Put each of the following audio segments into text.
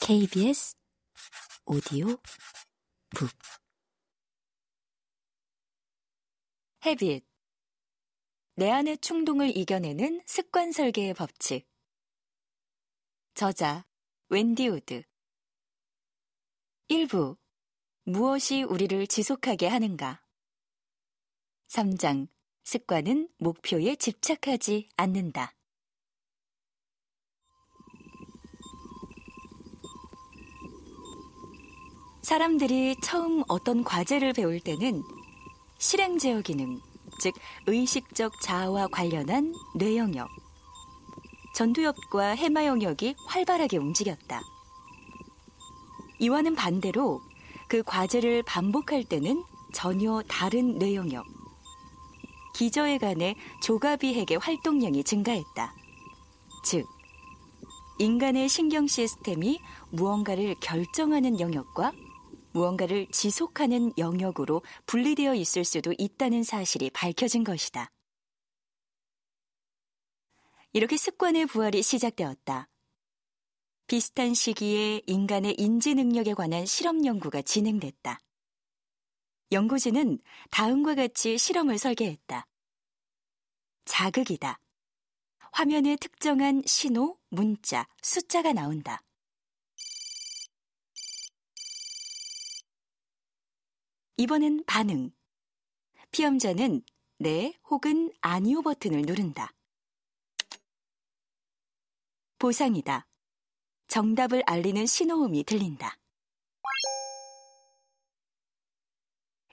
KBS 오디오 북. Habit. 내 안의 충동을 이겨내는 습관 설계의 법칙. 저자 웬디 우드. 1부. 무엇이 우리를 지속하게 하는가? 3장. 습관은 목표에 집착하지 않는다. 사람들이 처음 어떤 과제를 배울 때는 실행 제어 기능, 즉 의식적 자아와 관련한 뇌 영역, 전두엽과 해마 영역이 활발하게 움직였다. 이와는 반대로 그 과제를 반복할 때는 전혀 다른 뇌 영역, 기저에 관해 조가비핵의 활동량이 증가했다. 즉, 인간의 신경 시스템이 무언가를 결정하는 영역과 무언가를 지속하는 영역으로 분리되어 있을 수도 있다는 사실이 밝혀진 것이다. 이렇게 습관의 부활이 시작되었다. 비슷한 시기에 인간의 인지 능력에 관한 실험 연구가 진행됐다. 연구진은 다음과 같이 실험을 설계했다. 자극이다. 화면에 특정한 신호, 문자, 숫자가 나온다. 이번엔 반응. 피험자는 네 혹은 아니오 버튼을 누른다. 보상이다. 정답을 알리는 신호음이 들린다.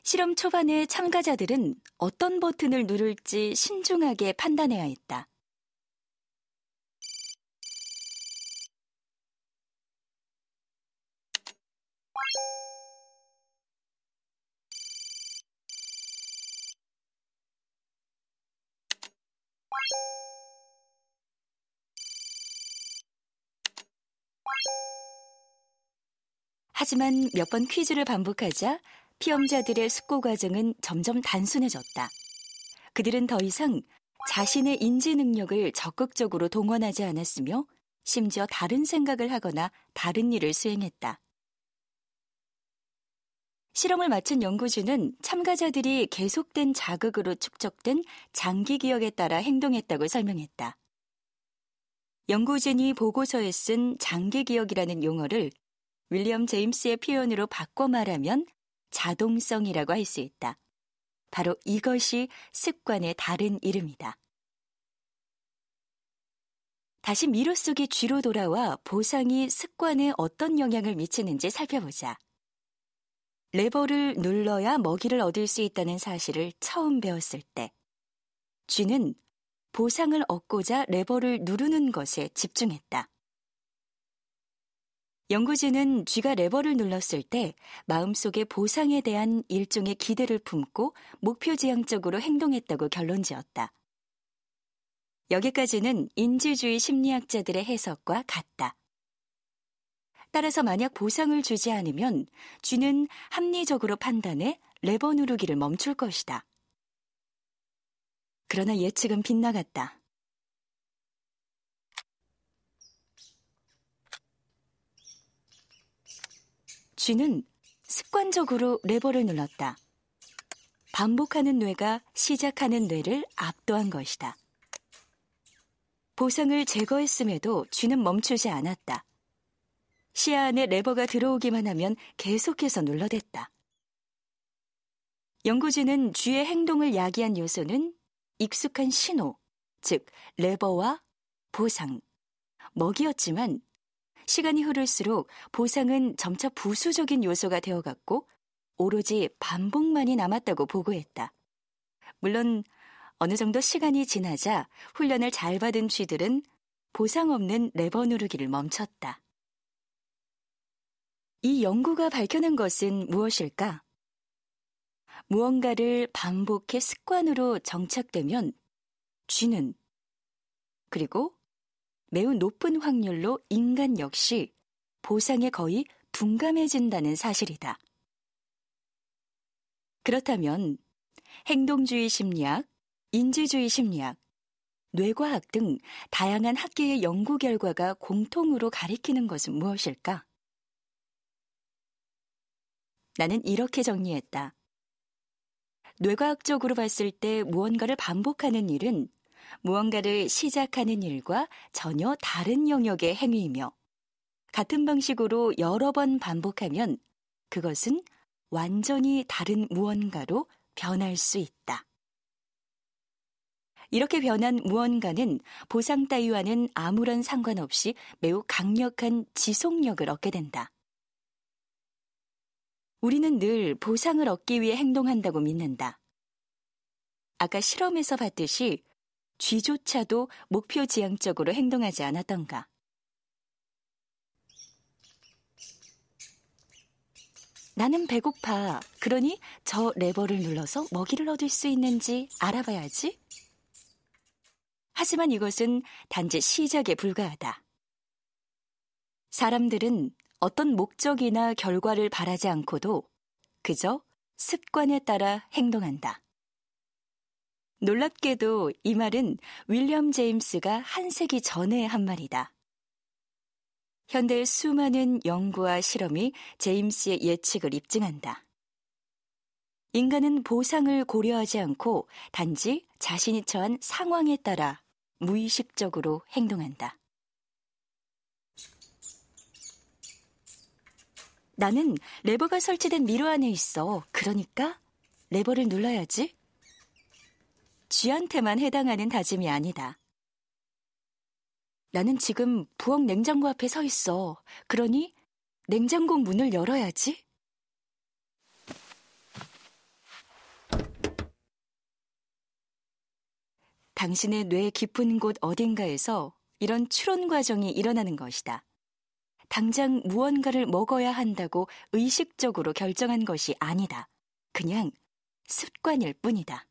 실험 초반에 참가자들은 어떤 버튼을 누를지 신중하게 판단해야 했다. 하지만 몇 번 퀴즈를 반복하자 피험자들의 숙고 과정은 점점 단순해졌다. 그들은 더 이상 자신의 인지 능력을 적극적으로 동원하지 않았으며 심지어 다른 생각을 하거나 다른 일을 수행했다. 실험을 마친 연구진은 참가자들이 계속된 자극으로 축적된 장기 기억에 따라 행동했다고 설명했다. 연구진이 보고서에 쓴 장기 기억이라는 용어를 윌리엄 제임스의 표현으로 바꿔 말하면 자동성이라고 할 수 있다. 바로 이것이 습관의 다른 이름이다. 다시 미로 속의 쥐로 돌아와 보상이 습관에 어떤 영향을 미치는지 살펴보자. 레버를 눌러야 먹이를 얻을 수 있다는 사실을 처음 배웠을 때, 쥐는 보상을 얻고자 레버를 누르는 것에 집중했다. 연구진은 쥐가 레버를 눌렀을 때 마음속에 보상에 대한 일종의 기대를 품고 목표 지향적으로 행동했다고 결론 지었다. 여기까지는 인지주의 심리학자들의 해석과 같다. 따라서 만약 보상을 주지 않으면 쥐는 합리적으로 판단해 레버 누르기를 멈출 것이다. 그러나 예측은 빗나갔다. 쥐는 습관적으로 레버를 눌렀다. 반복하는 뇌가 시작하는 뇌를 압도한 것이다. 보상을 제거했음에도 쥐는 멈추지 않았다. 시야 안에 레버가 들어오기만 하면 계속해서 눌러댔다. 연구진은 쥐의 행동을 야기한 요소는 익숙한 신호, 즉 레버와 보상, 먹이였지만 시간이 흐를수록 보상은 점차 부수적인 요소가 되어갔고 오로지 반복만이 남았다고 보고했다. 물론 어느 정도 시간이 지나자 훈련을 잘 받은 쥐들은 보상 없는 레버 누르기를 멈췄다. 이 연구가 밝혀낸 것은 무엇일까? 무언가를 반복해 습관으로 정착되면 쥐는 그리고 매우 높은 확률로 인간 역시 보상에 거의 둔감해진다는 사실이다. 그렇다면 행동주의 심리학, 인지주의 심리학, 뇌과학 등 다양한 학계의 연구 결과가 공통으로 가리키는 것은 무엇일까? 나는 이렇게 정리했다. 뇌과학적으로 봤을 때 무언가를 반복하는 일은 무언가를 시작하는 일과 전혀 다른 영역의 행위이며 같은 방식으로 여러 번 반복하면 그것은 완전히 다른 무언가로 변할 수 있다. 이렇게 변한 무언가는 보상 따위와는 아무런 상관없이 매우 강력한 지속력을 얻게 된다. 우리는 늘 보상을 얻기 위해 행동한다고 믿는다. 아까 실험에서 봤듯이 쥐조차도 목표 지향적으로 행동하지 않았던가. 나는 배고파. 그러니 저 레버를 눌러서 먹이를 얻을 수 있는지 알아봐야지. 하지만 이것은 단지 시작에 불과하다. 사람들은 어떤 목적이나 결과를 바라지 않고도 그저 습관에 따라 행동한다. 놀랍게도 이 말은 윌리엄 제임스가 한 세기 전에 한 말이다. 현대의 수많은 연구와 실험이 제임스의 예측을 입증한다. 인간은 보상을 고려하지 않고 단지 자신이 처한 상황에 따라 무의식적으로 행동한다. 나는 레버가 설치된 미로 안에 있어. 그러니까 레버를 눌러야지. 쥐한테만 해당하는 다짐이 아니다. 나는 지금 부엌 냉장고 앞에 서 있어. 그러니 냉장고 문을 열어야지. 당신의 뇌 깊은 곳 어딘가에서 이런 추론 과정이 일어나는 것이다. 당장 무언가를 먹어야 한다고 의식적으로 결정한 것이 아니다. 그냥 습관일 뿐이다.